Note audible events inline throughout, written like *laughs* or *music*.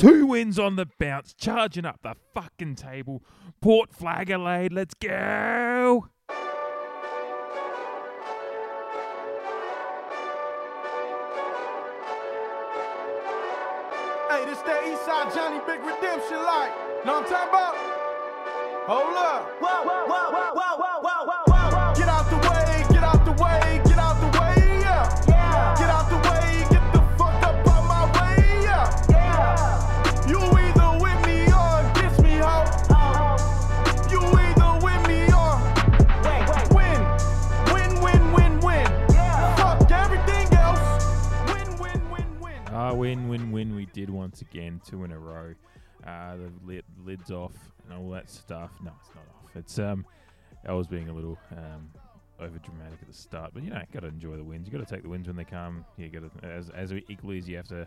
Two wins on the bounce, charging up the fucking table. Port Flagelade, let's go! Hey, this that Eastside Johnny Big Redemption like. Know what I'm talking about? Hold up. Whoa, whoa, whoa, whoa, whoa, whoa, whoa. Did once again, two in a row. Uh, the lid, lids off and all that stuff. No, it's not off. It's um, I was being a little um over dramatic at the start, but you know, got to enjoy the wins. You got to take the wins when they come. You got to as as equally as you have to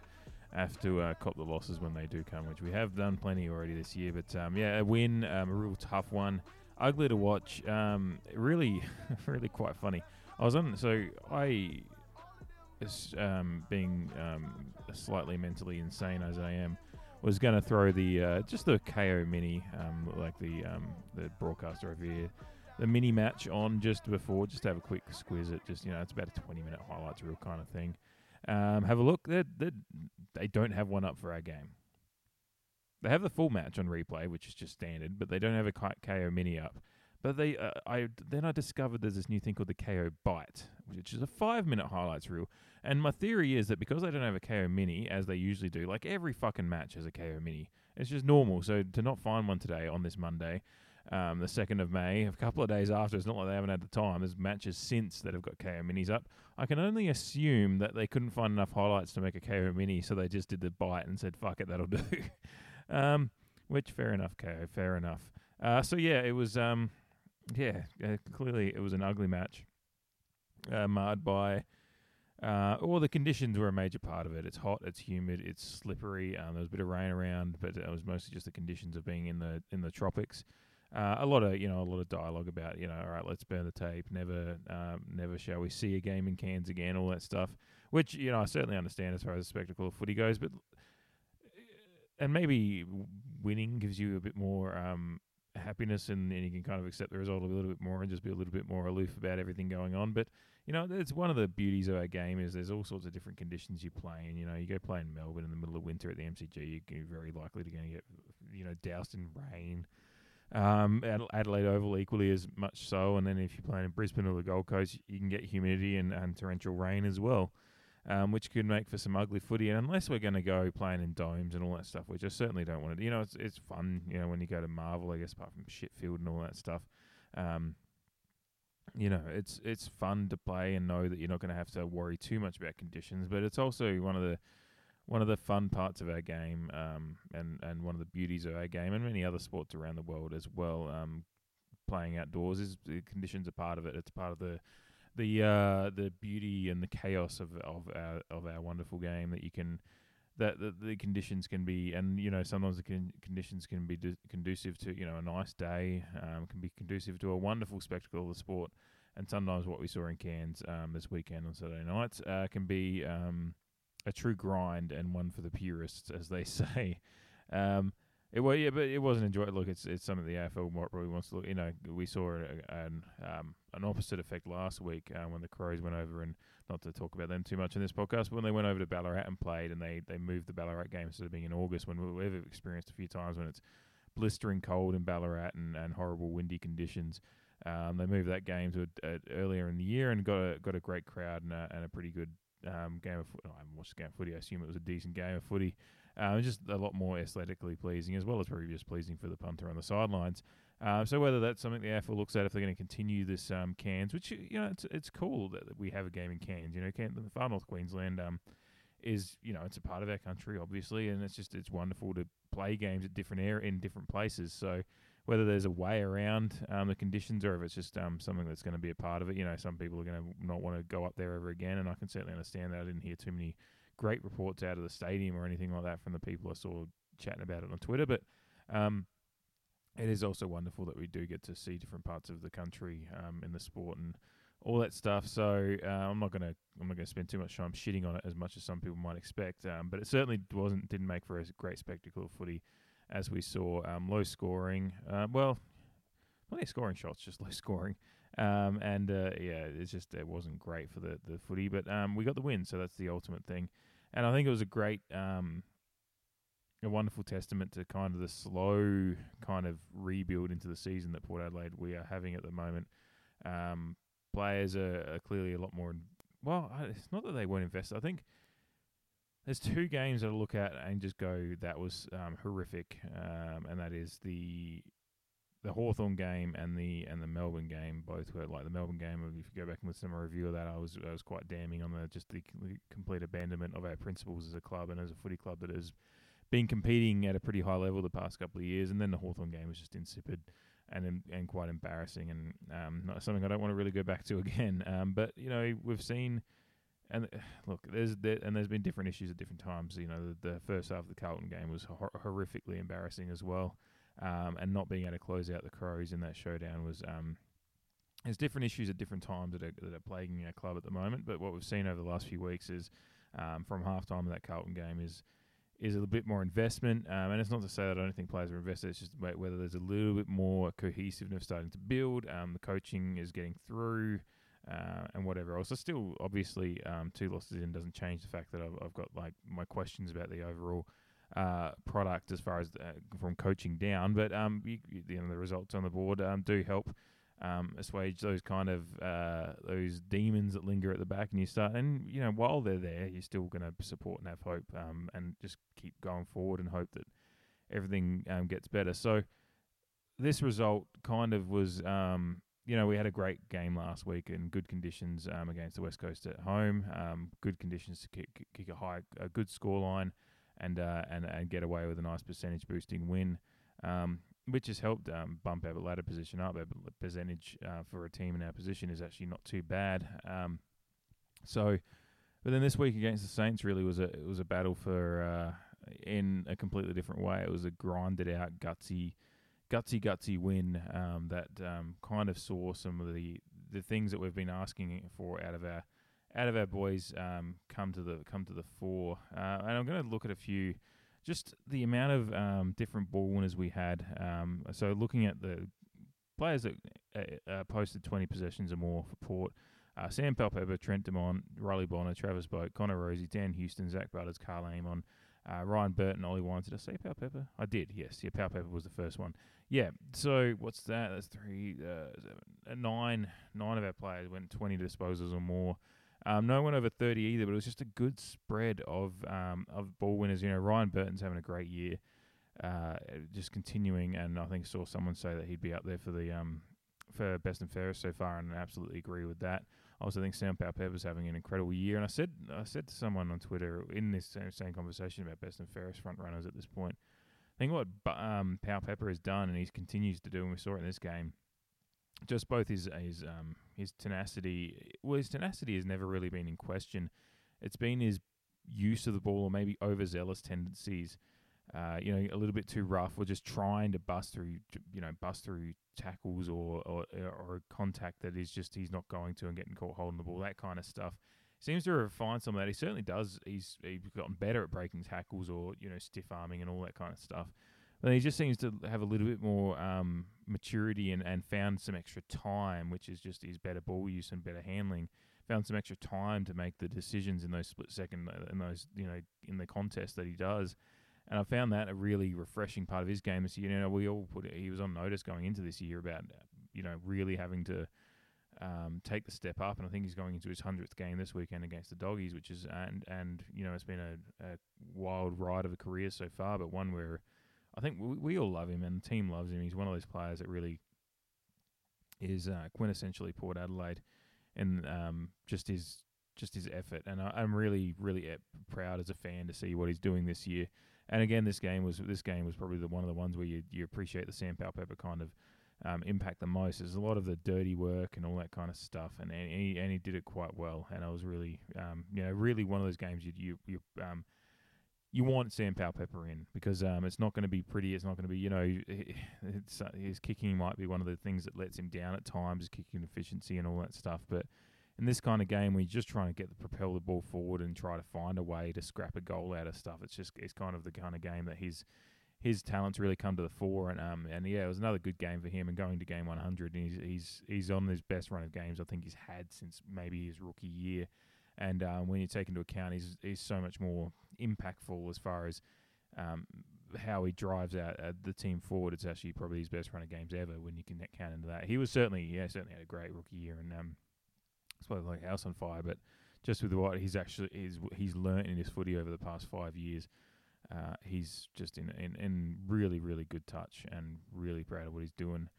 have to uh, cop the losses when they do come, which we have done plenty already this year. But um, yeah, a win, um, a real tough one, ugly to watch. Um, really, *laughs* really quite funny. I was on, so I um, being um, slightly mentally insane as I am, was going to throw the uh, just the Kayo mini, um, like the um, the broadcaster over here, the mini match on just before, just to have a quick squiz at just you know it's about a twenty minute highlights reel kind of thing. Um, have a look. They they don't have one up for our game. They have the full match on replay, which is just standard, but they don't have a Kayo mini up. But they, uh, I then I discovered there's this new thing called the Kayo Byte, which is a five minute highlights reel. And my theory is that because they don't have a Kayo mini, as they usually do, like every fucking match has a Kayo mini. It's just normal. So to not find one today on this Monday, um, the 2nd of May, a couple of days after, it's not like they haven't had the time. There's matches since that have got Kayo minis up. I can only assume that they couldn't find enough highlights to make a Kayo mini, so they just did the bite and said, fuck it, that'll do. *laughs* um, which, fair enough, Kayo, fair enough. Uh, so yeah, it was, um, yeah, uh, clearly it was an ugly match, uh, marred by uh, well, the conditions were a major part of it. It's hot, it's humid, it's slippery. Um, there was a bit of rain around, but it was mostly just the conditions of being in the in the tropics. Uh, a lot of you know a lot of dialogue about you know all right, let's burn the tape. Never, um, never shall we see a game in Cairns again. All that stuff, which you know I certainly understand as far as the spectacle of footy goes, but and maybe winning gives you a bit more um, happiness and, and you can kind of accept the result a little bit more and just be a little bit more aloof about everything going on. But you know, it's one of the beauties of our game is there's all sorts of different conditions you play in. You know, you go play in Melbourne in the middle of winter at the MCG, you're very likely to get you know doused in rain. Um, Adelaide Oval equally as much so, and then if you're playing in Brisbane or the Gold Coast, you can get humidity and, and torrential rain as well, um, which could make for some ugly footy. And unless we're going to go playing in domes and all that stuff, which I certainly don't want to. You know, it's it's fun. You know, when you go to Marvel, I guess apart from Shitfield and all that stuff. Um, you know, it's it's fun to play and know that you're not going to have to worry too much about conditions. But it's also one of the one of the fun parts of our game, um, and and one of the beauties of our game, and many other sports around the world as well. Um, playing outdoors is the conditions are part of it. It's part of the the uh, the beauty and the chaos of of our of our wonderful game that you can that the, the conditions can be and you know sometimes the con- conditions can be du- conducive to you know a nice day um, can be conducive to a wonderful spectacle of the sport. And sometimes what we saw in Cairns um, this weekend on Saturday nights uh, can be um, a true grind and one for the purists as they *laughs* say. Um, it well, yeah, but it wasn't enjoyable. Look, it's it's something the AFL probably wants to look. You know, we saw an um, an opposite effect last week uh, when the Crows went over and not to talk about them too much in this podcast, but when they went over to Ballarat and played, and they they moved the Ballarat game instead of being in August, when we've experienced a few times when it's blistering cold in Ballarat and, and horrible windy conditions. Um, they moved that game to a, a, earlier in the year and got a got a great crowd and a, and a pretty good um, game of footy. I haven't watched the game of footy. I assume it was a decent game of footy. Um, just a lot more aesthetically pleasing, as well as probably just pleasing for the punter on the sidelines. Uh, so whether that's something the AFL looks at if they're going to continue this um, Cairns, which you know it's it's cool that we have a game in Cairns. You know, Cairns, the far north Queensland um, is you know it's a part of our country, obviously, and it's just it's wonderful to play games at different air in different places. So whether there's a way around um, the conditions or if it's just um, something that's going to be a part of it, you know, some people are going to not want to go up there ever again, and I can certainly understand that. I didn't hear too many great reports out of the stadium or anything like that from the people I saw chatting about it on Twitter, but um, it is also wonderful that we do get to see different parts of the country um, in the sport and all that stuff. So uh, I'm not gonna I'm not gonna spend too much time shitting on it as much as some people might expect. Um, but it certainly wasn't didn't make for a great spectacle of footy as we saw. Um, low scoring. Uh, well, plenty of scoring shots, just low scoring. Um, and uh, yeah, it's just it wasn't great for the the footy, but um, we got the win, so that's the ultimate thing. And I think it was a great, um, a wonderful testament to kind of the slow kind of rebuild into the season that Port Adelaide we are having at the moment. Um, players are, are clearly a lot more. Well, it's not that they weren't invested. I think there's two games that I look at and just go, that was um, horrific, um, and that is the the Hawthorn game and the and the Melbourne game. Both were like the Melbourne game. If you go back and listen to my review of that, I was I was quite damning on the just the c- complete abandonment of our principles as a club and as a footy club that has been competing at a pretty high level the past couple of years. And then the Hawthorn game was just insipid and and quite embarrassing and um, not something I don't want to really go back to *laughs* again. Um, but you know we've seen. And *sighs* look, there's there, and there's been different issues at different times. You know, the, the first half of the Carlton game was hor- horrifically embarrassing as well, um, and not being able to close out the Crows in that showdown was. Um, there's different issues at different times that are, that are plaguing our club at the moment. But what we've seen over the last few weeks is, um, from halftime of that Carlton game, is is a little bit more investment. Um, and it's not to say that I don't think players are invested. It's just whether there's a little bit more cohesiveness starting to build. Um, the coaching is getting through uh, and whatever else. So still, obviously, um, two losses in doesn't change the fact that I've, I've got like my questions about the overall uh, product as far as uh, from coaching down. But um, you, you, know, the results on the board um, do help um, assuage those kind of uh, those demons that linger at the back, and you start. And you know, while they're there, you're still going to support and have hope, um, and just keep going forward and hope that everything um, gets better. So this result kind of was. Um, you know, we had a great game last week in good conditions um, against the West Coast at home. Um, good conditions to kick, kick a high, a good scoreline, and uh, and and get away with a nice percentage boosting win, um, which has helped um, bump our ladder position up. Our percentage uh, for a team in our position is actually not too bad. Um, so, but then this week against the Saints really was a it was a battle for uh, in a completely different way. It was a grinded out, gutsy gutsy gutsy win um, that um, kind of saw some of the the things that we've been asking for out of our out of our boys um, come to the come to the fore. Uh, and I'm going to look at a few, just the amount of um, different ball winners we had. Um, so looking at the players that uh, uh, posted 20 possessions or more for Port. Uh, Sam Powell-Pepper, Trent Dumont, Riley Bonner, Travis Boak, Connor Rozee, Dan Houston, Zach Butters, Karl Amon, uh, Ryan Burton, Ollie Wines. Did I say Powell-Pepper? I did, yes. Yeah, Powell-Pepper was the first one. Yeah, so what's that? That's three, uh, seven, uh, nine, nine of our players went 20 disposals or more. Um, no one over 30 either, but it was just a good spread of um, of ball winners. You know, Ryan Burton's having a great year, uh, just continuing, and I think saw someone say that he'd be up there for the um, for best and fairest so far, and I absolutely agree with that. I also think Sam Powell-Pepper's having an incredible year, and I said I said to someone on Twitter in this same, same conversation about best and fairest front runners at this point. I think what um, Powell-Pepper has done, and he continues to do, and we saw it in this game, just both his his um his tenacity. Well, his tenacity has never really been in question. It's been his use of the ball, or maybe overzealous tendencies. Uh, you know, a little bit too rough, or just trying to bust through, you know, bust through tackles or or, or a contact that is just he's not going to and getting caught holding the ball, that kind of stuff. Seems to refine some of that. He certainly does. He's he's gotten better at breaking tackles or you know stiff arming and all that kind of stuff. But he just seems to have a little bit more um, maturity and, and found some extra time, which is just his better ball use and better handling. Found some extra time to make the decisions in those split second in those you know in the contest that he does. And I found that a really refreshing part of his game this year. You know, we all put it, he was on notice going into this year about you know really having to um, take the step up, and I think he's going into his hundredth game this weekend against the Doggies, which is and and you know it's been a, a wild ride of a career so far, but one where I think we, we all love him and the team loves him. He's one of those players that really is uh, quintessentially Port Adelaide, and um, just his just his effort. And I, I'm really really proud as a fan to see what he's doing this year. And again, this game was this game was probably the one of the ones where you you appreciate the Sam Powell-Pepper kind of um, impact the most. There's a lot of the dirty work and all that kind of stuff, and, and he and he did it quite well. And I was really, um, you know, really one of those games you you you um, you want Sam Powell Pepper in because um, it's not going to be pretty. It's not going to be, you know, it's, uh, his kicking might be one of the things that lets him down at times, kicking efficiency and all that stuff. But in this kind of game, you're just trying to get the propel the ball forward and try to find a way to scrap a goal out of stuff, it's just it's kind of the kind of game that his his talents really come to the fore. And um and yeah, it was another good game for him. And going to game 100, and he's he's he's on his best run of games I think he's had since maybe his rookie year. And um, when you take into account, he's he's so much more impactful as far as um, how he drives out uh, the team forward. It's actually probably his best run of games ever when you can count into that. He was certainly yeah certainly had a great rookie year and um, it's probably like house on fire, but just with what he's actually he's he's learnt in his footy over the past five years. Uh, he's just in, in in really really good touch and really proud of what he's doing.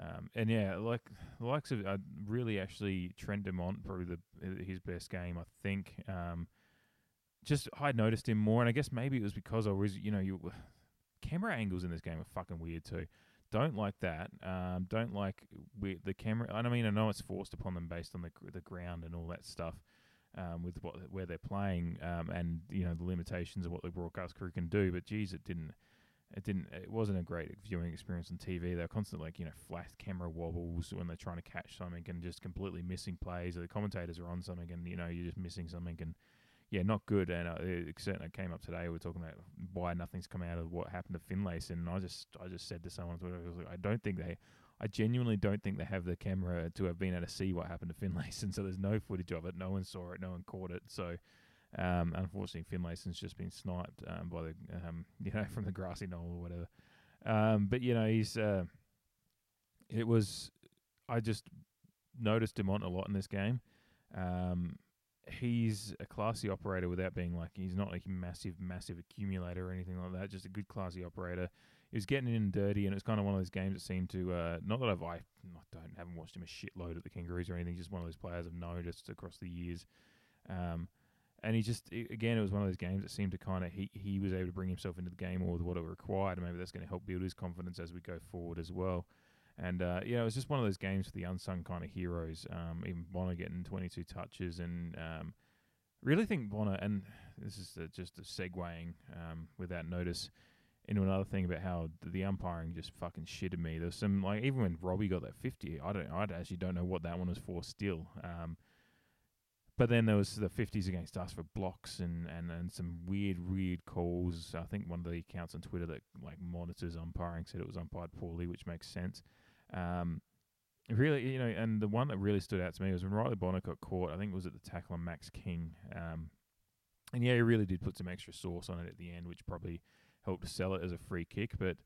Um, and yeah, like the likes of uh, really actually Trent Dumont probably the his best game I think. Um, just I noticed him more, and I guess maybe it was because I was you know you *sighs* camera angles in this game are fucking weird too. Don't like that. Um, don't like we, the camera. I mean, I know it's forced upon them based on the the ground and all that stuff. Um, with what where they're playing um, and you know the limitations of what the broadcast crew can do, but geez, it didn't it didn't it wasn't a great viewing experience on TV. They're constantly like you know flat camera wobbles when they're trying to catch something and just completely missing plays. Or the commentators are on something and you know you're just missing something and yeah, not good. And uh, it certainly came up today. We are talking about why nothing's come out of what happened to Finlayson, and I just I just said to someone, I, was like, I don't think they. I genuinely don't think they have the camera to have been able to see what happened to Finlayson. *laughs* So there's no footage of it. No one saw it. No one caught it. So um, unfortunately, Finlayson's just been sniped um, by the um, *laughs* you know from the grassy knoll or whatever. Um, but you know he's uh, it was I just noticed him on a lot in this game. Um, he's a classy operator without being like he's not a massive, massive accumulator or anything like that. Just a good classy operator. He was getting in dirty, and it's kind of one of those games that seemed to uh, not that I've I don't haven't watched him a shitload at the Kangaroos or anything. Just one of those players I've noticed across the years. Um, and he just again, it was one of those games that seemed to kind of he he was able to bring himself into the game or what it required. And maybe that's going to help build his confidence as we go forward as well. And uh, yeah, it was just one of those games for the unsung kind of heroes. Um, even Bonner getting 22 touches, and um, really think Bonner. And this is a, just a segueing um, without notice into another thing about how the, umpiring just fucking shitted me. There's some like even when Robbie got that 50, I don't, I actually don't know what that one was for still. Um, but then there was the 50s against us for blocks and, and, and some weird, weird calls. I think one of the accounts on Twitter that like monitors umpiring said it was umpired poorly, which makes sense. Um, really, you know, and the one that really stood out to me was when Riley Bonner got caught. I think it was at the tackle on Max King. Um, and yeah, he really did put some extra sauce on it at the end, which probably helped sell it as a free kick. But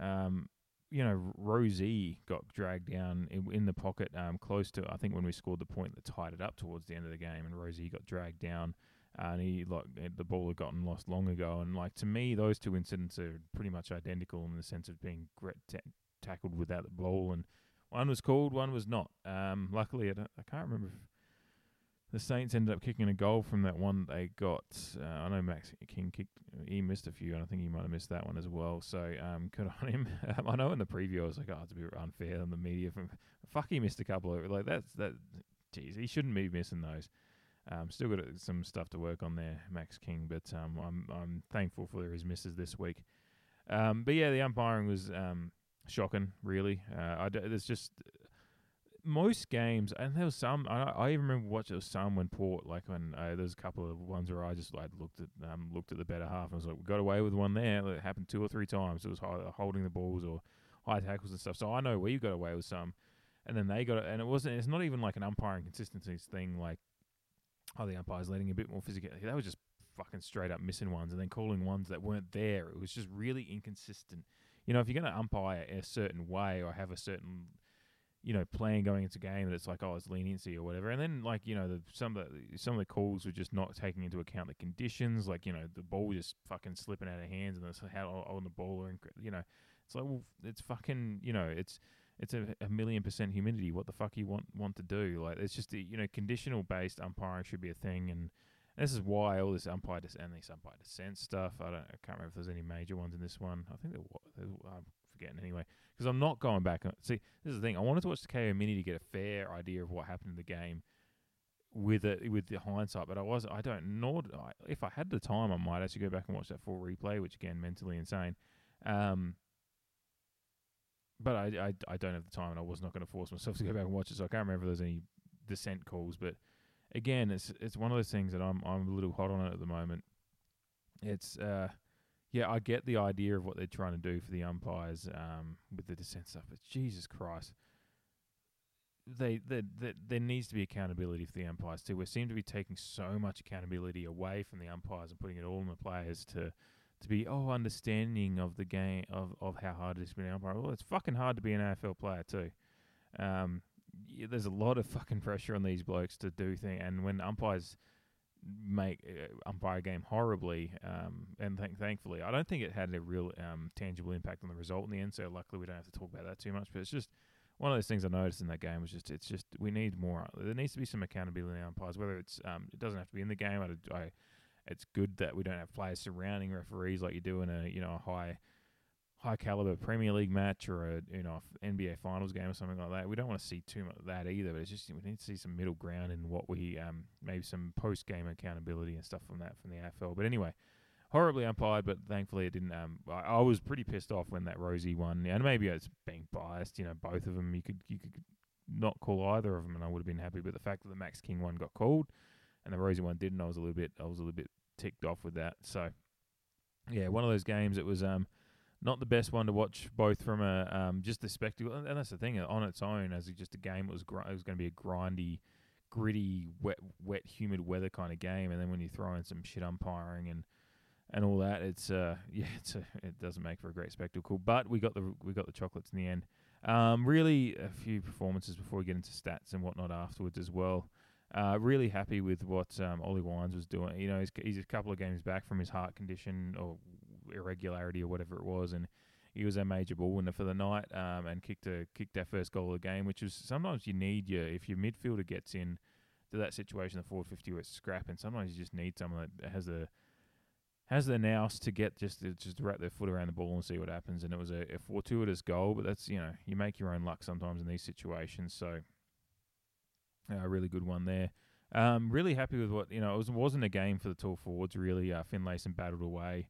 um, you know, Rozee got dragged down in, in the pocket, um, close to I think when we scored the point that tied it up towards the end of the game, and Rozee got dragged down, uh, and he like the ball had gotten lost long ago, and like to me, those two incidents are pretty much identical in the sense of being tackled without the ball, and one was called, one was not. Um, luckily, I, I can't remember if the Saints ended up kicking a goal from that one they got. Uh, I know Max King kicked, he missed a few, and I think he might have missed that one as well. So um, *laughs* good on him. Um, I know in the preview I was like, oh, it's a bit unfair on the media. From fuck, he missed a couple of like that's that. Jeez, he shouldn't be missing those. Um, still got uh, some stuff to work on there, Max King. But um, I'm I'm thankful for his misses this week. Um, but yeah, the umpiring was um, shocking. Really, uh, I d- there's just most games, and there was some. I, I even remember watching there was some when Port, like when uh, there's a couple of ones where I just like looked at um, looked at the better half and was like, we got away with one there. It happened two or three times. It was holding the balls or high tackles and stuff. So I know we got away with some, and then they got it. And it wasn't. It's not even like an umpiring consistency thing. Like, oh, the umpire's letting a bit more physical. That was just fucking straight up missing ones and then calling ones that weren't there. It was just really inconsistent. You know, if you're going to umpire a certain way or have a certain you know, plan going into game that it's like, oh, it's leniency or whatever. And then like, you know, the, some of the some of the calls were just not taking into account the conditions, like, you know, the ball just fucking slipping out of hands and it's how on the ball or you know, it's like well, it's fucking, you know, it's it's a, a, million percent humidity. What the fuck you want want to do? Like, it's just you know, conditional based umpiring should be a thing, and this is why all this umpire dis- and this umpire dissent stuff. I don't, I can't remember if there's any major ones in this one. I think there was. I'm forgetting anyway because I'm not going back. And, see, this is the thing. I wanted to watch the Kayo Mini to get a fair idea of what happened in the game. with it with the hindsight, but I was I don't nor I, if I had the time I might actually go back and watch that full replay, which again mentally insane. Um, but I, I I don't have the time, and I was not going to force myself to go back and watch it, so I can't remember if there's any dissent calls. But again, it's it's one of those things that I'm I'm a little hot on it at the moment. It's uh, yeah, I get the idea of what they're trying to do for the umpires um, with the dissent stuff, but Jesus Christ, they, they, they there needs to be accountability for the umpires too. We seem to be taking so much accountability away from the umpires and putting it all on the players to to be oh understanding of the game of, of how hard it is to be an umpire. Well, it's fucking hard to be an AFL player too. Um, yeah, there's a lot of fucking pressure on these blokes to do things, and when umpires make uh, umpire game horribly, um, and th- thankfully, I don't think it had a real um, tangible impact on the result in the end. So luckily, we don't have to talk about that too much. But it's just one of those things I noticed in that game was just it's just we need more. There needs to be some accountability in umpires. Whether it's um, it doesn't have to be in the game. I, I it's good that we don't have players surrounding referees like you do in a you know a high high caliber Premier League match or a you know NBA Finals game or something like that. We don't want to see too much of that either. But it's just we need to see some middle ground in what we um maybe some post game accountability and stuff from that from the AFL. But anyway. Horribly umpired, but thankfully it didn't. Um, I, I was pretty pissed off when that Rozee won, and maybe it's being biased. You know, both of them you could you could not call either of them, and I would have been happy. But the fact that the Max King one got called, and the Rozee one didn't, I was a little bit I was a little bit ticked off with that. So, yeah, one of those games. It was um, not the best one to watch, both from a um, just the spectacle, and, that's the thing on its own as just a game. It was gr- it was going to be a grindy, gritty, wet, wet, humid weather kind of game, and then when you throw in some shit umpiring and and all that, it's uh, *laughs* yeah, it's a, it doesn't make for a great spectacle. But we got the we got the chocolates in the end. Um, really, a few performances before we get into stats and whatnot afterwards as well. Uh, really happy with what um, Ollie Wines was doing. You know, he's, he's a couple of games back from his heart condition or irregularity or whatever it was, and he was a major ball winner for the night um, and kicked a kicked that first goal of the game, which is sometimes you need your if your midfielder gets in to that situation, the forward fifty where it's scrapping. Sometimes you just need someone that has the has the nous to get just to, just to wrap their foot around the ball and see what happens. And it was a, a fortuitous goal, but that's you know you make your own luck sometimes in these situations. So a really good one there. Um, really happy with what you know. It was wasn't a game for the tall forwards really. Uh, Finlayson battled away,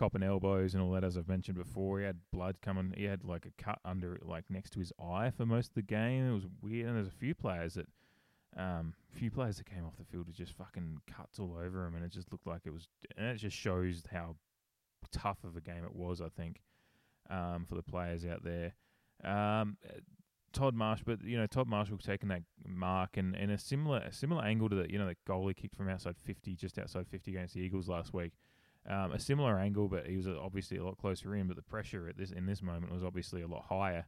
copping elbows and all that as I've mentioned before. He had blood coming. He had like a cut under like next to his eye for most of the game. It was weird. And there's a few players that, um, few players that came off the field with just fucking cuts all over him, and it just looked like it was. And it just shows how tough of a game it was. I think, um, for the players out there. Um, Todd Marsh, but you know Todd Marshall taking that mark and in a similar a similar angle to the you know the goal he kicked from outside fifty, just outside fifty against the Eagles last week. Um, a similar angle, but he was obviously a lot closer in. But the pressure at this in this moment was obviously a lot higher.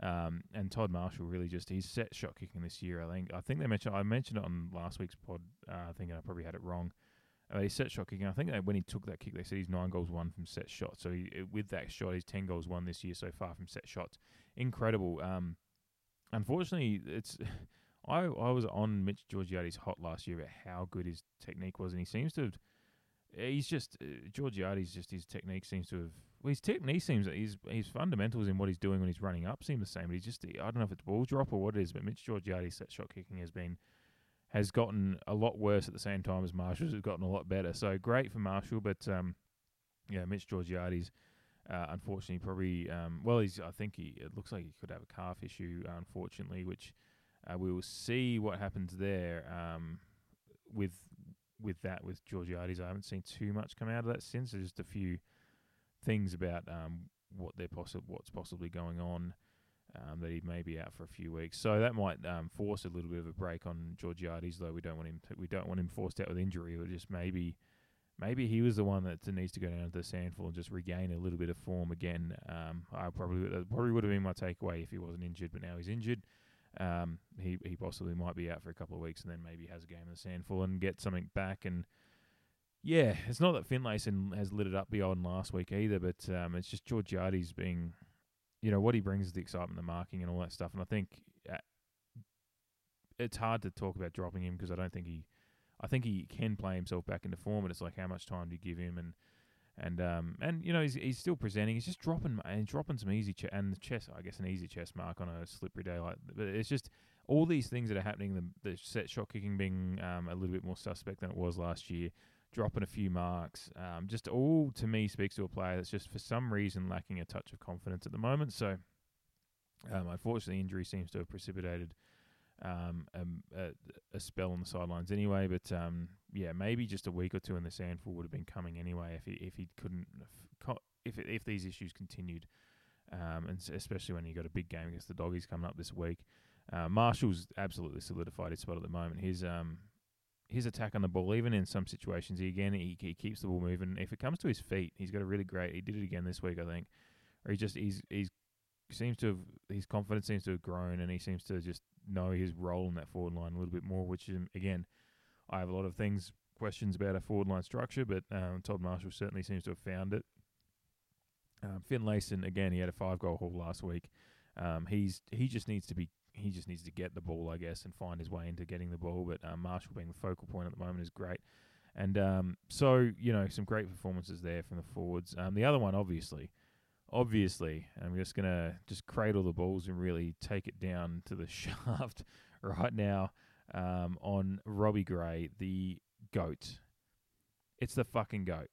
Um, and Todd Marshall really just he's set shot kicking this year. I think I think they mentioned I mentioned it on last week's pod. Uh, I think I probably had it wrong. Uh, he set shot kicking. I think that when he took that kick, they said he's nine goals won from set shots. So he, with that shot, he's ten goals won this year so far from set shots. Incredible. Um, unfortunately, it's. *laughs* I I was on Mitch Georgiades hot last year about how good his technique was, and he seems to have. He's just uh, Georgiades. Just his technique seems to have. Well, his technique seems that his his fundamentals in what he's doing when he's running up seem the same. But he's just I don't know if it's ball drop or what it is, but Mitch Georgiades' set shot kicking has been has gotten a lot worse at the same time as Marshall's has gotten a lot better. So great for Marshall, but um, yeah, Mitch Georgiades uh, unfortunately, probably um, well, he's. I think he. It looks like he could have a calf issue, unfortunately, which uh, we will see what happens there um, with with that with Georgiades. I haven't seen too much come out of that since. There's just a few things about um, what they're possi- what's possibly going on. Um, that he may be out for a few weeks, so that might um, force a little bit of a break on Georgiades. Though we don't want him, to, we don't want him forced out with injury, or just maybe maybe he was the one that needs to go down to the SANFL and just regain a little bit of form again. Um, I probably that probably would have been my takeaway if he wasn't injured, but now he's injured. Um, he he possibly might be out for a couple of weeks and then maybe has a game in the SANFL and get something back. And yeah, it's not that Finlayson has lit it up beyond last week either, but um, it's just Georgiades being, you know, what he brings is the excitement, the marking, and all that stuff. And I think uh, it's hard to talk about dropping him because I don't think he I think he can play himself back into form, and it's like how much time do you give him? And and um and you know he's he's still presenting. He's just dropping and dropping some easy ch- and the chest. I guess an easy chest mark on a slippery day like. But it's just all these things that are happening, the, the set shot kicking being um, a little bit more suspect than it was last year, dropping a few marks, um, just all to me speaks to a player that's just for some reason lacking a touch of confidence at the moment. So, um, unfortunately, injury seems to have precipitated um, a, a, spell on the sidelines anyway. But um, yeah, maybe just a week or two in the SANFL would have been coming anyway if he if he couldn't if if these issues continued, um, and especially when you got a big game against the Doggies coming up this week. Uh, Marshall's absolutely solidified his spot at the moment. His um his attack on the ball, even in some situations, he again he, he keeps the ball moving. If it comes to his feet, he's got a really great. He did it again this week, I think. Or he just he's he's seems to have his confidence seems to have grown, and he seems to just know his role in that forward line a little bit more. Which um, again, I have a lot of things questions about a forward line structure, but um, Todd Marshall certainly seems to have found it. Um, Finlayson again, he had a five goal haul last week. Um, he's he just needs to be he just needs to get the ball, I guess, and find his way into getting the ball. But um, Marshall being the focal point at the moment is great. And um, so, you know, some great performances there from the forwards. Um, the other one, obviously, obviously, I'm just going to just cradle the balls and really take it down *laughs* to the shaft right now um, on Robbie Gray, the GOAT. It's the fucking GOAT.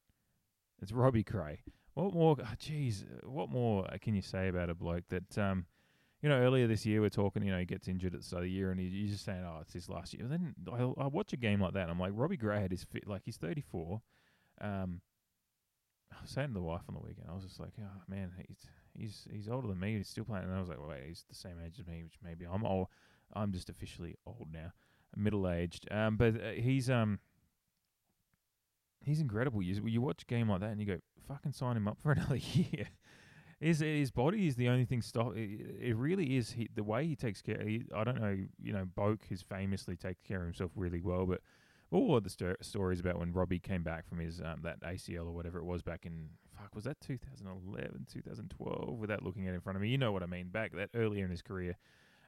It's Robbie Gray. What more, jeez, oh, what more can you say about a bloke that um, – you know, earlier this year we're talking, you know, he gets injured at the start of the year and he's just saying, oh, it's his last year. And then I, I watch a game like that and I'm like, Robbie Gray had his fit, like he's 34. Um, I was saying to the wife on the weekend, I was just like, oh man, he's he's he's older than me. He's still playing. And I was like, well, wait, he's the same age as me, which maybe I'm old. I'm just officially old now, middle aged. Um, but uh, he's um he's incredible. You you watch a game like that and you go, fucking sign him up for *laughs* another year his his body is the only thing stop. It, it really is he, the way he takes care. He, I don't know. You know, Boak has famously taken care of himself really well, but all the st- stories about when Robbie came back from his um, that ACL or whatever it was back in fuck was that 2011 2012 without looking at it in front of me. You know what I mean. Back that earlier in his career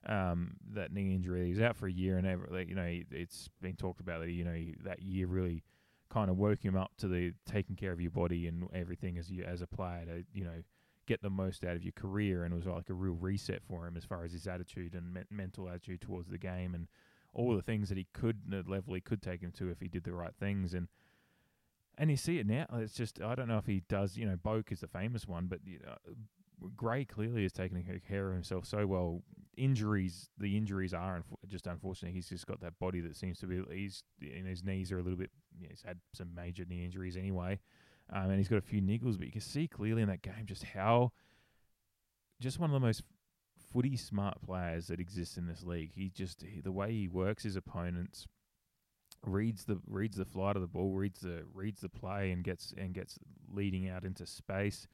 um, that knee injury he was out for a year and ever you know he, it's been talked about that you know that year really kind of woke him up to the taking care of your body and everything as you as a player to you know get the most out of your career, and it was like a real reset for him as far as his attitude and me- mental attitude towards the game, and all the things that he could, the level he could take him to if he did the right things, and and you see it now. It's just I don't know if he does. You know, Boak is the famous one, but you know, Gray clearly is taking care of himself so well. Injuries, the injuries are unf- just unfortunate. He's just got that body that seems to be. He's in his knees are a little bit. You know, he's had some major knee injuries anyway, um, and he's got a few niggles, but you can see clearly in that game just how, just one of the most footy smart players that exist in this league. He just he, the way he works his opponents, reads the reads the flight of the ball, reads the reads the play, and gets and gets leading out into space.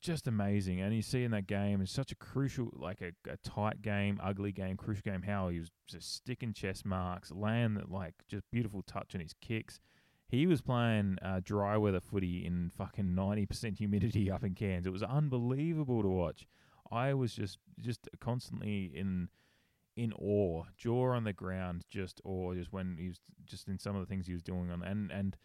Just amazing, and you see in that game, it's such a crucial, like a, a tight game, ugly game, crucial game. How he was just sticking chest marks, laying that like just beautiful touch on his kicks he was playing uh, dry weather footy in fucking ninety percent humidity *laughs* up in Cairns. It was unbelievable to watch. I was just just constantly in in awe, jaw on the ground, just awe, just when he was just in some of the things he was doing on and and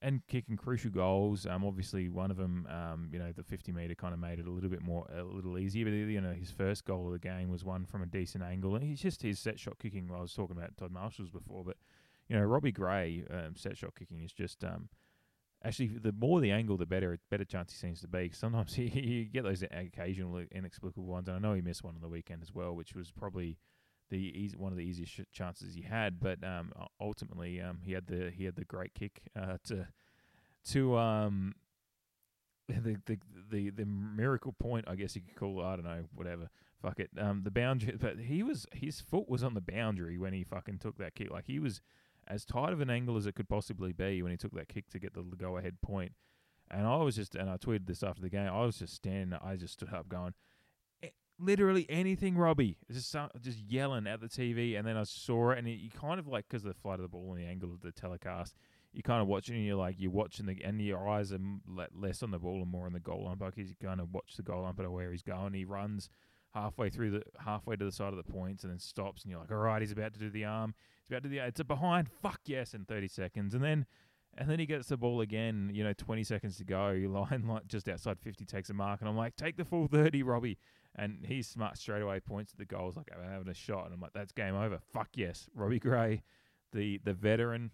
and kicking crucial goals. Um, obviously one of them, um, you know, the fifty meter kind of made it a little bit more a little easier. But you know, his first goal of the game was one from a decent angle. And he's just his set shot kicking. I was talking about Todd Marshall's before, but you know, Robbie Gray um, set shot kicking is just um, actually the more the angle, the better better chance he seems to be. Sometimes *laughs* he, you get those occasional inexplicable ones, and I know he missed one on the weekend as well, which was probably the easy, one of the easiest sh- chances he had. But um, ultimately, um, he had the he had the great kick uh, to to um, *laughs* the, the the the miracle point, I guess you could call. It, I don't know, whatever. Fuck it. Um, the boundary, but he was his foot was on the boundary when he fucking took that kick. Like he was as tight of an angle as it could possibly be when he took that kick to get the go ahead point. And I was just, and I tweeted this after the game. I was just standing. I just stood up, going, eh, literally anything, Robbie. Just just yelling at the TV, and then I saw it, and you kind of like because of the flight of the ball and the angle of the telecast, you kind of watching, and you're like you're watching the, and your eyes are less on the ball and more on the goal line because you kind of watch the goal line, but where he's going. He runs halfway through the halfway to the side of the points and then stops and you're like, all right, he's about to do the arm. He's about to the it's a behind. Fuck yes in 30 seconds. And then And then he gets the ball again, you know, 20 seconds to go. Line like just outside 50 takes a mark. And I'm like, take the full 30, Robbie. And he's smart straight away, points at the goals like I'm having a shot. And I'm like, that's game over. Fuck yes. Robbie Gray, the, the veteran,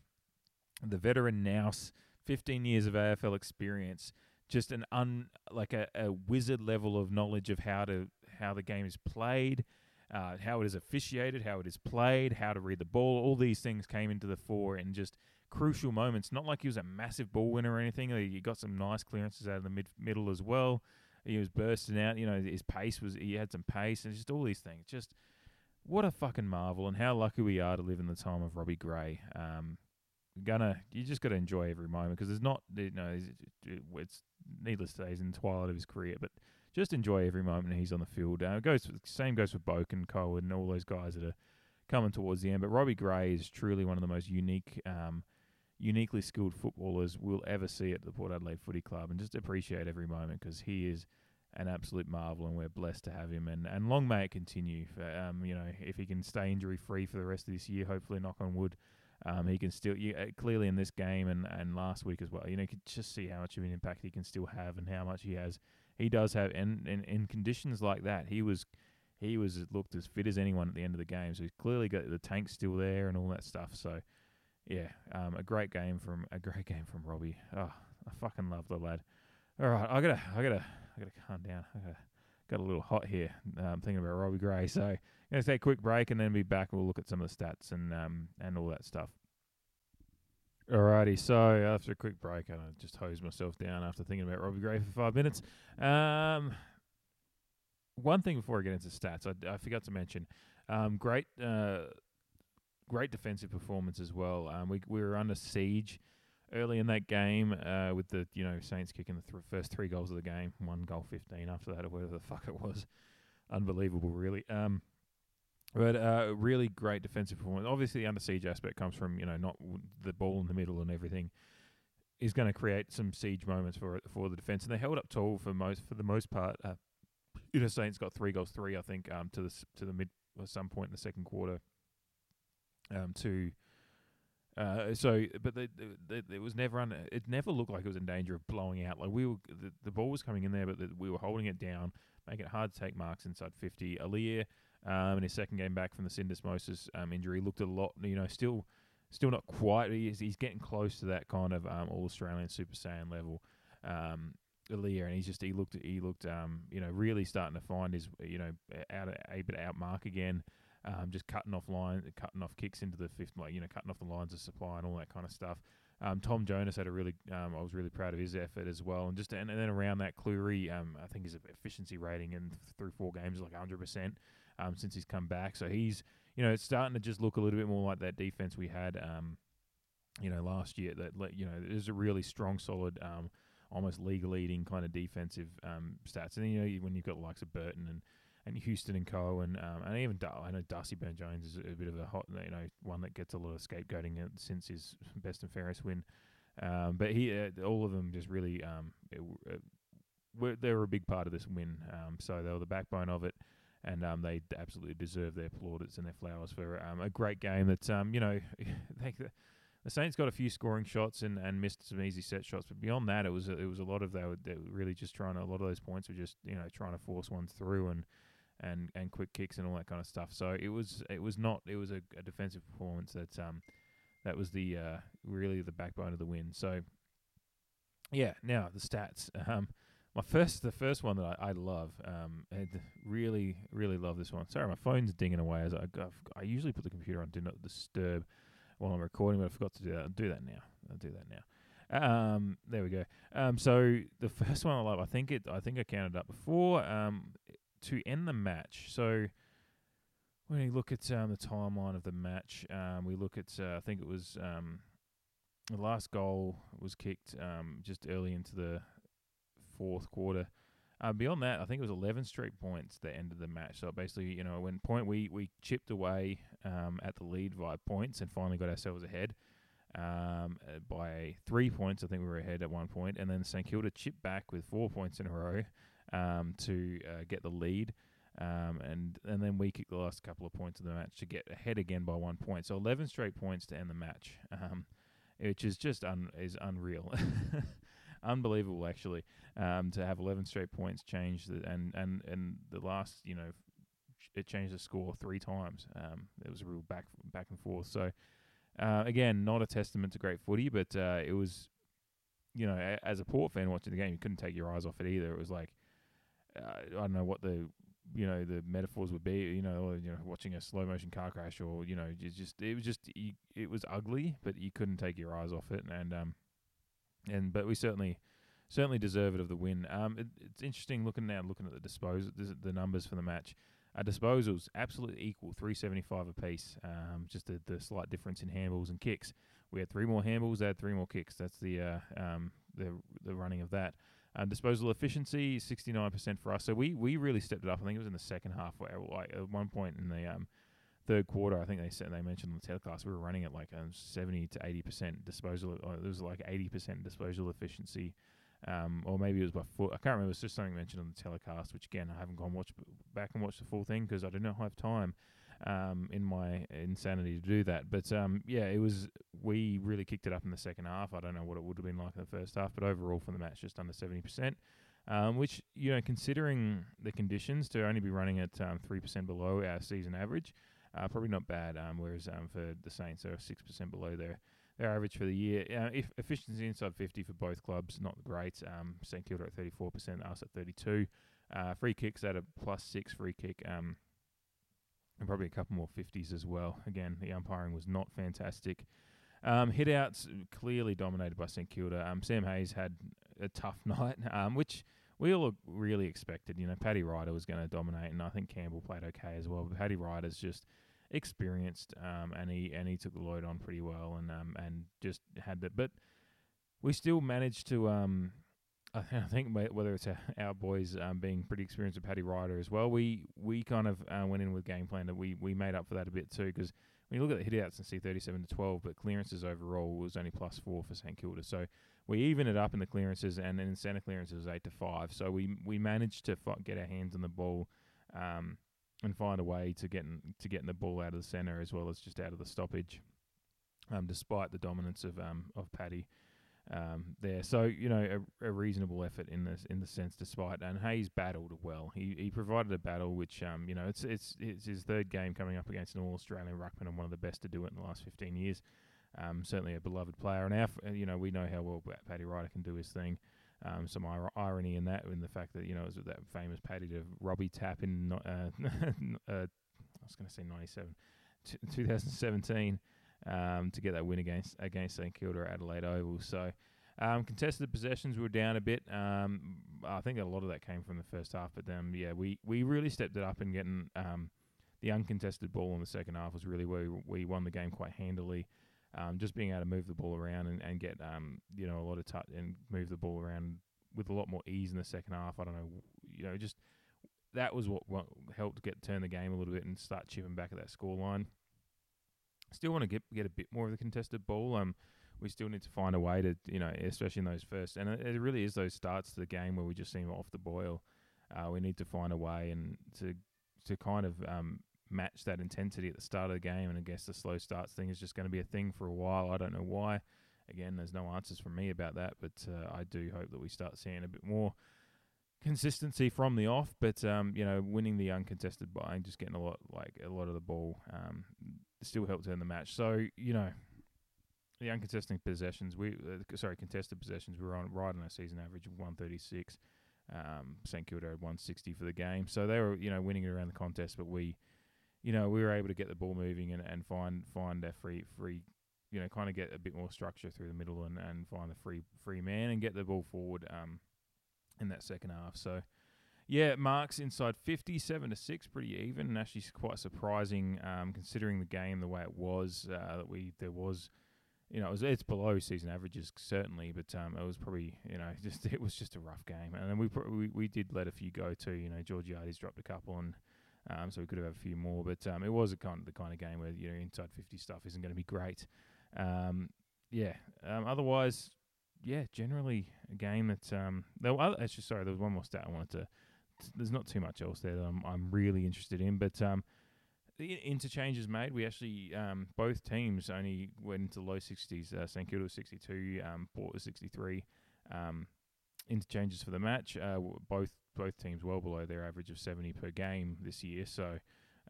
the veteran nous, 15 years of AFL experience, just an un like a, a wizard level of knowledge of how to how the game is played, uh, how it is officiated, how it is played, how to read the ball. All these things came into the fore in just crucial moments. Not like he was a massive ball winner or anything. He got some nice clearances out of the mid middle as well. He was bursting out. You know, his pace was he had some pace and just all these things. Just what a fucking marvel and how lucky we are to live in the time of Robbie Gray. Um, gonna you just got to enjoy every moment because there's not you know it's, it's needless to say he's in the twilight of his career, but just enjoy every moment he's on the field. Uh, goes same goes for Boak and Cole and all those guys that are coming towards the end. But Robbie Gray is truly one of the most unique, um, uniquely skilled footballers we'll ever see at the Port Adelaide Footy Club, and just appreciate every moment because he is an absolute marvel, and we're blessed to have him. And, and long may it continue. For, um, you know, if he can stay injury free for the rest of this year, hopefully, knock on wood. Um, he can still you, uh, clearly in this game and, and last week as well. You know, you can just see how much of an impact he can still have and how much he has. He does have, and, and in conditions like that, he was he was looked as fit as anyone at the end of the game. So he's clearly got the tank still there and all that stuff. So yeah, um, a great game from a great *laughs* game from Robbie. Oh, I fucking love the lad. All right, I gotta I gotta I gotta calm down. I gotta, got a little hot here. Um, thinking about Robbie Gray. So I'm gonna take a quick break and then be back. And we'll look at some of the stats and um and all that stuff. Alrighty, so after a quick break, I just hose myself down after thinking about Robbie Gray for five minutes. Um, one thing before I get into stats, I, I forgot to mention, um, great, uh, great defensive performance as well. Um, we we were under siege early in that game uh, with the you know Saints kicking the th- first three goals of the game, one goal fifteen after that or whatever the *laughs* fuck it was, unbelievable really. Um, but uh, really great defensive performance. Obviously, the under siege aspect comes from you know not the ball in the middle and everything is going to create some siege moments for for the defense, and they held up tall for most for the most part. Uh, you know, Saints got three goals, three I think, um, to the to the mid at some point in the second quarter. Um, to uh, so, but they, they, they, it was never under. It never looked like it was in danger of blowing out. Like we were, the, the ball was coming in there, but the, we were holding it down, making it hard to take marks inside fifty. Aliir um, in his second game back from the syndesmosis um, injury. Looked a lot, you know, still still not quite. He's, he's getting close to that kind of um, All Australian Super Saiyan level. Um, Aliir, and he's just he looked he looked um, you know really starting to find his you know out a bit out mark again. Um, just cutting off line, cutting off kicks into the fifth, like you know, cutting off the lines of supply and all that kind of stuff. Um, Tom Jonas had a really, um, I was really proud of his effort as well, and just and, and then around that, Cleary, um, I think his efficiency rating in through four games is like 100 percent um, since he's come back. So he's, you know, it's starting to just look a little bit more like that defense we had, um, you know, last year. That you know, there's a really strong, solid, um, almost league leading kind of defensive um, stats. And then, you know, when you've got the likes of Burton and and Houston and Co. and um, and even Du- I know Darcy Byrne-Jones is a bit of a hot, you know, one that gets a lot of scapegoating since his best and fairest win. Um, but he, uh, all of them, just really, um, it, uh, were, they were a big part of this win. Um, so they were the backbone of it, and um, they absolutely deserve their plaudits and their flowers for um, a great game. That um, you know, *laughs* they, the Saints got a few scoring shots and, and missed some easy set shots, but beyond that, it was a, it was a lot of they were, they were really just trying to, a lot of those points were just you know trying to force ones through and and and quick kicks and all that kind of stuff. So it was it was not it was a, a defensive performance that um that was the uh, really the backbone of the win. So yeah, now the stats. *laughs* Um, my first the first one that I, I love um and really really love this one. Sorry, my phone's dinging away as I I usually put the computer on do not disturb while I'm recording, but I forgot to do that. I'll do that now. I'll do that now. Um, there we go. Um, so the first one I love, I think it, I think I counted up before. Um, to end the match. So when you look at um, the timeline of the match, um, we look at uh, I think it was um, the last goal was kicked um, just early into the fourth quarter. Uh, beyond that, I think it was 11 straight points that ended the match. So basically, you know, when point we we chipped away um, at the lead via points and finally got ourselves ahead um, uh, by three points. I think we were ahead at one point, and then St Kilda chipped back with four points in a row um, to uh, get the lead. Um, and and then we kicked the last couple of points of the match to get ahead again by one point. So 11 straight points to end the match. Um, which is just un- is unreal, *laughs* unbelievable actually. Um, to have 11 straight points changed, and and and the last you know it changed the score three times. Um, it was a real back back and forth. So uh, again, not a testament to great footy, but uh, it was, you know, as a Port fan watching the game, you couldn't take your eyes off it either. It was like, uh, I don't know what the, you know, the metaphors would be. You know, or, you know, watching a slow motion car crash, or you know, just it was just it was ugly, but you couldn't take your eyes off it. And um, and but we certainly. Certainly deserve it of the win. Um, it, it's interesting looking now, looking at the dispose the, numbers for the match. Our disposals absolutely equal, 375 apiece. Um, just the, the slight difference in handballs and kicks. We had three more handballs, they had three more kicks. That's the uh, um, the the running of that. Um, disposal efficiency, 69% for us. So we, we really stepped it up. I think it was in the second half, where like at one point in the um, third quarter, I think they said they mentioned on the telecast we were running at like um, 70 to 80% disposal. Or it was like 80% disposal efficiency um, or maybe it was by foot. I can't remember. It's just something mentioned on the telecast, which again I haven't gone watch back and watched the full thing because I do not have time um, in my insanity to do that. But um, yeah, it was. We really kicked it up in the second half. I don't know what it would have been like in the first half, but overall for the match, just under seventy percent. Um, which you know, considering the conditions, to only be running at um, three percent below our season average, uh, probably not bad. Um, whereas um, for the Saints, they're six percent below their their average for the year. Uh, if efficiency inside 50 for both clubs, not great. Um, St Kilda at 34%, us at 32. Uh, free kicks at a plus six free kick. Um, and probably a couple more 50s as well. Again, the umpiring was not fantastic. Um, hitouts clearly dominated by St Kilda. Um, Sam Hayes had a tough *laughs* night, um, which we all really expected. You know, Paddy Ryder was going to dominate, and I think Campbell played okay as well. But Paddy Ryder's just experienced, um, and he and he took the load on pretty well, and um, and just had that. But we still managed to. Um, *laughs* I think whether it's our boys um, being pretty experienced with Paddy Ryder as well, we we kind of uh, went in with game plan that we we made up for that a bit too because when you look at the hitouts and see 37 to 12, but clearances overall was only plus four for St Kilda. So we even it up in the clearances, and then in centre clearances was eight to five. So we we managed to get our hands on the ball. Um, and find a way to get to getting the ball out of the centre as well as just out of the stoppage, um, despite the dominance of um, of Paddy um, there. So you know a, a reasonable effort in this in the sense, despite and Hayes battled well. He he provided a battle which um you know it's it's it's his third game coming up against an All Australian ruckman and one of the best to do it in the last fifteen years. Um, certainly a beloved player, and our you know we know how well Paddy Ryder can do his thing. Um, some ir- irony in that, in the fact that you know it was that famous Paddy to Robbie tap in uh, *laughs* uh, I was going to say 97, t- 2017 um, to get that win against against St Kilda at Adelaide Oval. So um, contested possessions were down a bit. Um, I think a lot of that came from the first half, but then yeah, we, we really stepped it up and getting um, the uncontested ball in the second half was really where we won the game quite handily. Um, just being able to move the ball around and, and get um, you know a lot of touch and move the ball around with a lot more ease in the second half. I don't know, you know, just that was what, what helped get turn the game a little bit and start chipping back at that score line. Still want to get get a bit more of the contested ball. Um, we still need to find a way to you know, especially in those first and it, it really is those starts to the game where we just seem off the boil. Uh, we need to find a way and to to kind of um, match that intensity at the start of the game. And I guess the slow starts thing is just going to be a thing for a while. I don't know why. Again, there's no answers from me about that, but uh, I do hope that we start seeing a bit more consistency from the off. But um, you know, winning the uncontested by and just getting a lot like a lot of the ball um, still helped turn the match. So you know, the uncontested possessions, we uh, sorry, contested possessions, we were on right on our season average of 136. Um, St Kilda had 160 for the game, so they were you know winning it around the contest, but we, you know, we were able to get the ball moving and, and find find a free free, you know, kind of get a bit more structure through the middle and, and find the free free man and get the ball forward um, in that second half. So. Yeah, marks inside 57 to 6, pretty even, and actually quite surprising um, considering the game the way it was. Uh, that we there was you know, it was, it's below season averages certainly, but um, it was probably you know *laughs* just it was just a rough game, and then we pro- we, we did let a few go too. You know, Georgiades dropped a couple, and um, so we could have had a few more, but um, it was a kind of the kind of game where you know inside fifty stuff isn't going to be great. Um, yeah. Um, otherwise, yeah, generally a game that um, there were, actually sorry, there was one more stat I wanted to. There's not too much else there that I'm I'm really interested in, but um, the interchanges made. We actually um, both teams only went into low sixties. Uh, St Kilda was sixty two, um, Port was sixty three. Um, interchanges for the match. Uh, both both teams well below their average of seventy per game this year. So,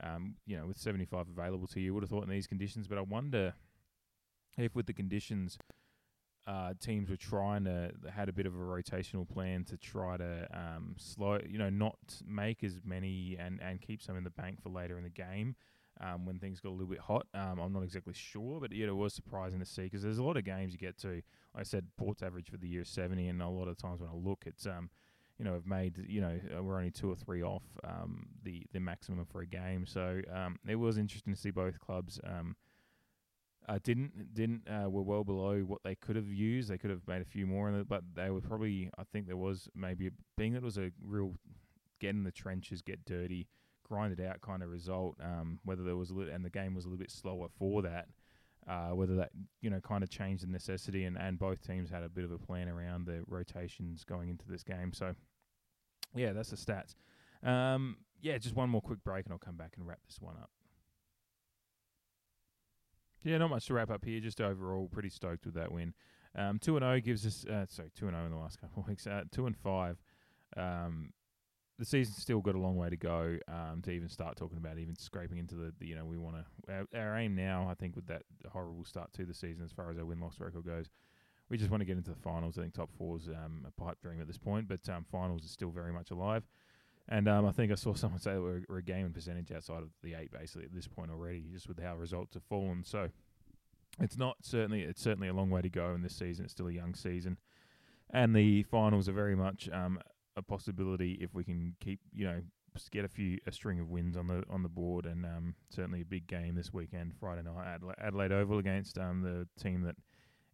um, you know, with seventy five available to you, would have thought in these conditions. But I wonder if with the conditions. Uh, teams were trying to had a bit of a rotational plan to try to um, slow, you know, not make as many and, and keep some in the bank for later in the game um, when things got a little bit hot. Um, I'm not exactly sure, but yeah, it was surprising to see because there's a lot of games you get to. Like I said, Port's average for the year is 70, and a lot of times when I look, it's um, you know, have made you know uh, we're only two or three off um, the the maximum for a game. So um, it was interesting to see both clubs. Um, uh, didn't didn't uh, were well below what they could have used. They could have made a few more, but they were probably. I think there was maybe a, being that it was a real get in the trenches, get dirty, grind it out kind of result. Um, whether there was a little, and the game was a little bit slower for that. Uh, whether that you know kind of changed the necessity, and, and both teams had a bit of a plan around the rotations going into this game. So yeah, that's the stats. Um, yeah, just one more quick break, and I'll come back and wrap this one up. Yeah, not much to wrap up here. Just overall, pretty stoked with that win. Um, two and zero gives us uh, sorry two and zero in the last couple of weeks. Uh, two and five. Um, the season's still got a long way to go um, to even start talking about even scraping into the, the you know we want to our, our aim now I think with that horrible start to the season as far as our win loss record goes we just want to get into the finals. I think top four's um, a pipe dream at this point but um, finals is still very much alive. And um, I think I saw someone say that we're, we're a game and percentage outside of the eight basically at this point already just with how results have fallen. So it's not certainly it's certainly a long way to go in this season. It's still a young season. And the finals are very much um, a possibility if we can keep, you know, get a few a string of wins on the on the board, and um, certainly a big game this weekend, Friday night, Adela- Adelaide Oval against um, the team that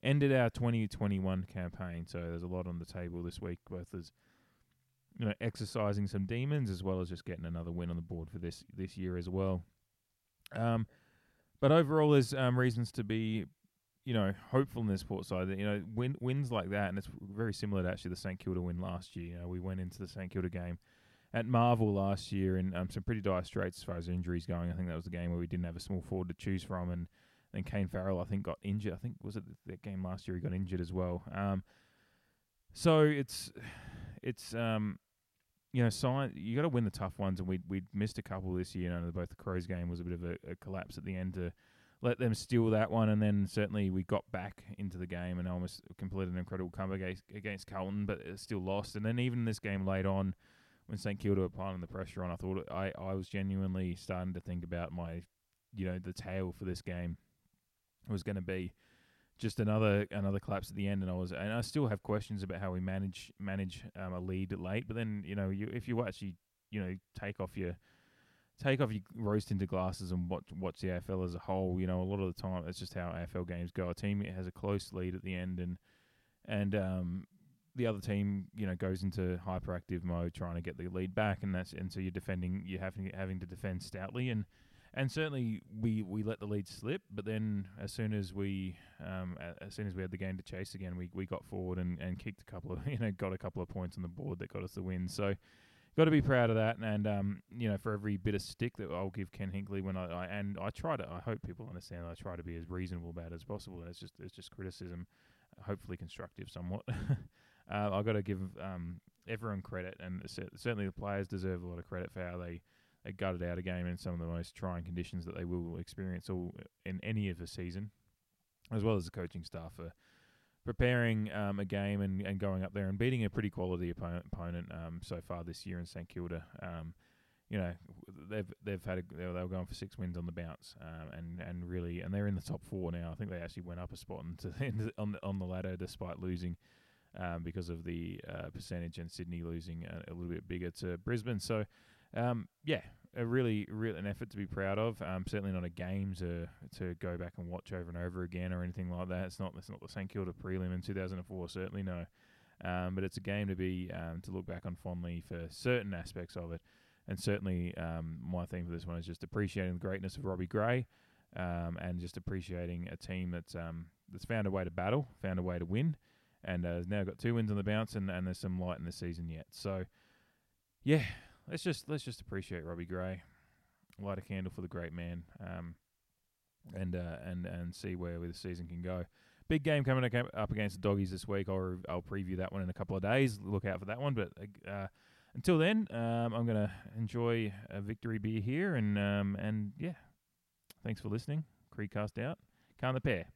ended our 2021 campaign. So there's a lot on the table this week, both as you know, exercising some demons as well as just getting another win on the board for this this year as well. Um, but overall, there's um, reasons to be you know, hopeful in this port side that, you know, win, wins like that, and it's very similar to actually the St Kilda win last year. You know, we went into the St Kilda game at Marvel last year in um, some pretty dire straits as far as injuries going. I think that was the game where we didn't have a small forward to choose from, and then Kane Farrell, I think, got injured. I think was it that game last year he got injured as well. Um, so it's it's um, you know, sign you got to win the tough ones, and we we missed a couple this year. You know, both the Crows game was a bit of a, a collapse at the end to let them steal that one, and then certainly we got back into the game and almost completed an incredible comeback against, against Carlton, but it still lost. And then even this game late on, when St Kilda were piling the pressure on, I thought I I was genuinely starting to think about my, you know, the tale for this game was going to be just another another collapse at the end, and I was and I still have questions about how we manage manage um, a lead late. But then you know, you if you actually you know take off your take off your rose tinted glasses and watch watch the AFL as a whole. You know, a lot of the time it's just how AFL games go. A team has a close lead at the end, and and um, the other team, you know, goes into hyperactive mode trying to get the lead back, and that's and so you're defending, you're having having to defend stoutly, and and certainly we we let the lead slip, but then as soon as we um, as soon as we had the game to chase again, we we got forward and and kicked a couple of *laughs* you know got a couple of points on the board that got us the win. So got to be proud of that, and um, you know, for every bit of stick that I'll give Ken Hinkley when I, I and I try to, I hope people understand. that I try to be as reasonable about it as possible. And it's just it's just criticism, hopefully constructive somewhat. *laughs* uh, I've got to give um, everyone credit, and certainly the players deserve a lot of credit for how they. They gutted out a game in some of the most trying conditions that they will experience all in any of the season, as well as the coaching staff for preparing um, a game and, and going up there and beating a pretty quality opponent, opponent um, so far this year in St Kilda. Um, you know, they've they've had a, they were going for six wins on the bounce, um, and and really, and they're in the top four now. I think they actually went up a spot into, *laughs* on the on the ladder despite losing. Um, because of the uh, percentage and Sydney losing a, a little bit bigger to Brisbane, so um, yeah, a really, really an effort to be proud of. Um, certainly not a game to to go back and watch over and over again or anything like that. It's not it's not the St Kilda prelim in 2004. Certainly no, um, but it's a game to be um, to look back on fondly for certain aspects of it. And certainly, um, my theme for this one is just appreciating the greatness of Robbie Gray, um, and just appreciating a team that's um, that's found a way to battle, found a way to win, and uh, has now got two wins on the bounce, and, and there's some light in the season yet. So, yeah, let's just let's just appreciate Robbie Gray. light a candle for the great man, um, and uh, and and see where, where the season can go. Big game coming up against the doggies this week. I'll I'll preview that one in a couple of days. Look out for that one. But uh, until then, um, I'm gonna enjoy a victory beer here, and um, and yeah, thanks for listening. Creekcast out. Can the pair.